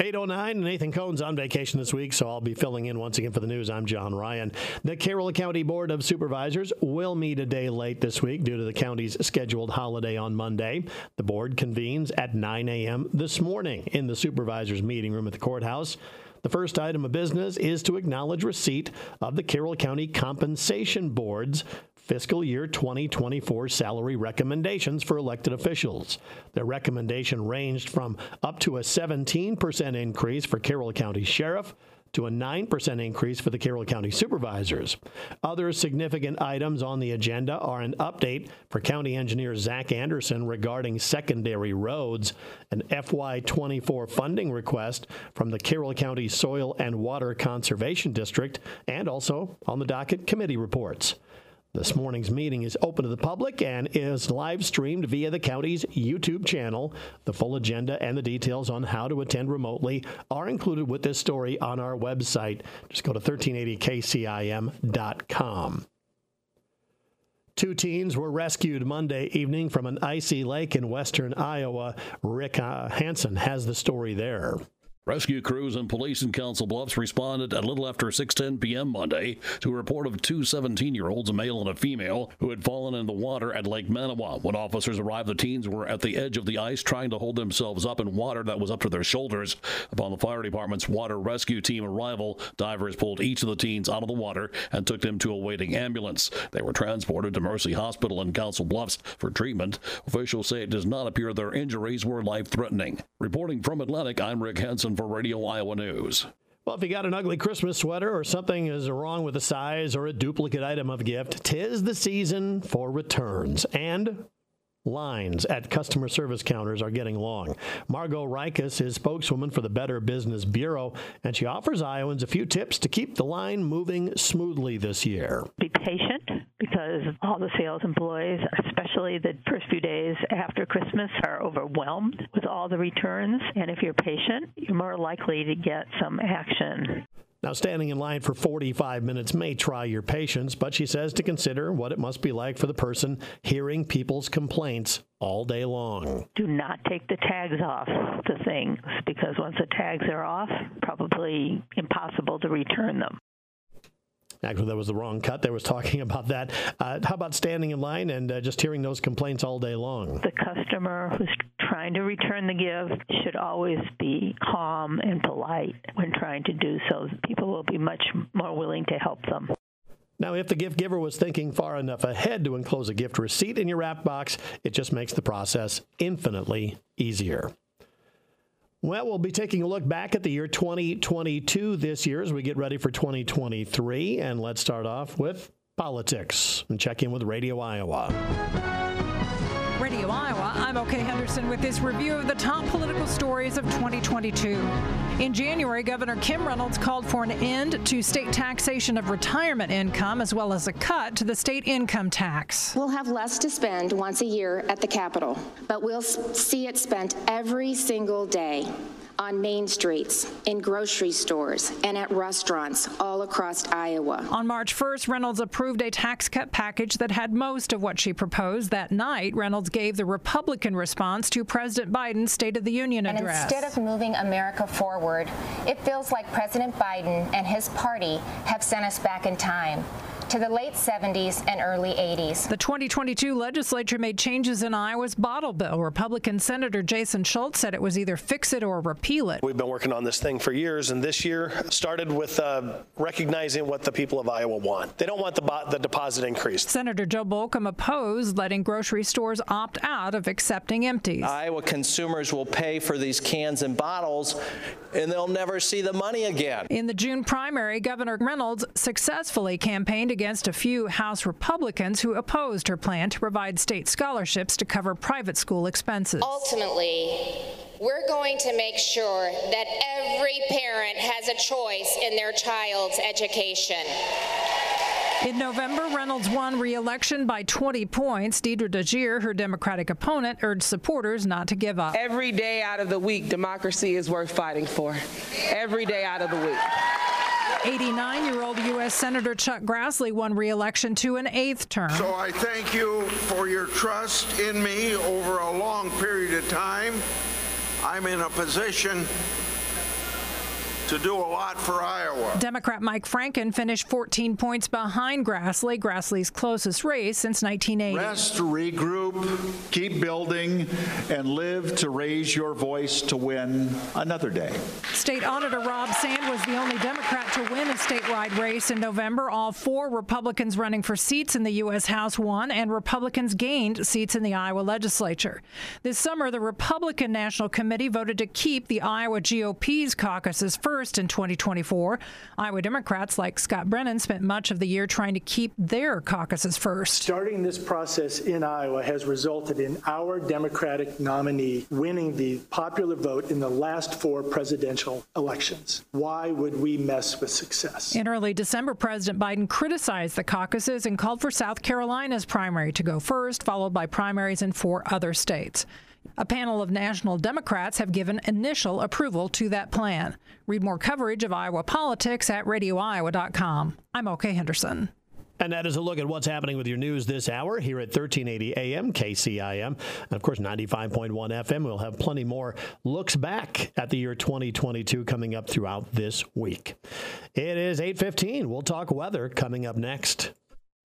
809, Nathan Cohn's on vacation this week, so I'll be filling in once again for the news. I'm John Ryan. The Carroll County Board of Supervisors will meet a day late this week due to the county's scheduled holiday on Monday. The board convenes at 9 a.m. this morning in the supervisors' meeting room at the courthouse. The first item of business is to acknowledge receipt of the Carroll County Compensation Board's fiscal year 2024 salary recommendations for elected officials. Their recommendation ranged from up to a 17% increase for Carroll County Sheriff to a 9% increase for the Carroll County supervisors. Other significant items on the agenda are an update for County Engineer Zach Anderson regarding secondary roads, an FY24 funding request from the Carroll County Soil and Water Conservation District, and also on the docket committee reports. This morning's meeting is open to the public and is live streamed via the county's YouTube channel. The full agenda and the details on how to attend remotely are included with this story on our website. Just go to 1380kcim.com. Two teens were rescued Monday evening from an icy lake in western Iowa. Rick uh, Hanson has the story there. Rescue crews and police in Council Bluffs responded a little after 6:10 p.m. Monday to a report of two 17-year-olds, a male and a female, who had fallen in the water at Lake Manawa. When officers arrived, the teens were at the edge of the ice trying to hold themselves up in water that was up to their shoulders. Upon the fire department's water rescue team arrival, divers pulled each of the teens out of the water and took them to a waiting ambulance. They were transported to Mercy Hospital in Council Bluffs for treatment. Officials say it does not appear their injuries were life-threatening. Reporting from Atlantic, I'm Rick Hanson for Radio Iowa News. Well, if you got an ugly Christmas sweater or something is wrong with the size or a duplicate item of gift, tis the season for returns. And lines at customer service counters are getting long. Margot Rikus is spokeswoman for the Better Business Bureau, and she offers Iowans a few tips to keep the line moving smoothly this year. Be patient because all the sales employees, especially the first few days after Christmas, are overwhelmed with all the returns. And if you're patient, you're more likely to get some action. Now, standing in line for 45 minutes may try your patience, but she says to consider what it must be like for the person hearing people's complaints all day long. Do not take the tags off the things because once the tags are off, probably impossible to return them. Actually, that was the wrong cut. They was talking about that. Uh, how about standing in line and uh, just hearing those complaints all day long? The customer who's trying to return the gift should always be calm and polite when trying to do so. People will be much more willing to help them. Now, if the gift giver was thinking far enough ahead to enclose a gift receipt in your wrap box, it just makes the process infinitely easier. Well, we'll be taking a look back at the year 2022 this year as we get ready for 2023. And let's start off with politics and check in with Radio Iowa. Radio Iowa, I'm O. Kay Henderson with this review of the top political stories of 2022. In January, Governor Kim Reynolds called for an end to state taxation of retirement income as well as a cut to the state income tax. We'll have less to spend once a year at the Capitol, but we'll see it spent every single day on main streets, in grocery stores, and at restaurants all across Iowa. On March 1st, Reynolds approved a tax cut package that had most of what she proposed. That night, Reynolds gave the Republican response to President Biden's State of the Union and address. Instead of moving America forward, it feels like President Biden and his party have sent us back in time to the late 70s and early 80s. The 2022 legislature made changes in Iowa's bottle bill. Republican Senator Jason Schultz said it was either fix it or repeal it. We've been working on this thing for years, and this year started with uh, recognizing what the people of Iowa want. They don't want the, bo- the deposit increase. Senator Joe Bolkcom opposed letting grocery stores opt out of accepting empties. Iowa consumers will pay for these cans and bottles, and they'll never see the money again. In the June primary, Governor Reynolds successfully campaigned against a few House Republicans who opposed her plan to provide state scholarships to cover private school expenses. Ultimately, we're going to make sure that every parent has a choice in their child's education. In November, Reynolds won re-election by 20 points. Deidre DeJear, her Democratic opponent, urged supporters not to give up. Every day out of the week, democracy is worth fighting for. Every day out of the week. 89 year old U.S. Senator Chuck Grassley won re election to an eighth term. So I thank you for your trust in me over a long period of time. I'm in a position to do a lot for Iowa. Democrat Mike Franken finished 14 points behind Grassley, Grassley's closest race since 1980. Rest, regroup, keep building, and live to raise your voice to win another day. State Auditor Rob Sand was the only Democrat to win a statewide race in November. All four Republicans running for seats in the U.S. House won, and Republicans gained seats in the Iowa legislature. This summer, the Republican National Committee voted to keep the Iowa GOP's caucuses first in 2024. Iowa Democrats like Scott Brennan spent much of the year trying to keep their caucuses first. Starting this process in Iowa has resulted in our Democratic nominee winning the popular vote in the last four presidential elections. Why would we mess with success? In early December, President Biden criticized the caucuses and called for South Carolina's primary to go first, followed by primaries in four other states. A panel of national Democrats have given initial approval to that plan. Read more coverage of Iowa politics at radioiowa.com. I'm O. Kay Henderson. And that is a look at what's happening with your news this hour here at 1380 AM KCIM. And of course, 95.1 FM. We'll have plenty more looks back at the year 2022 coming up throughout this week. It is 8:15. We'll talk weather coming up next.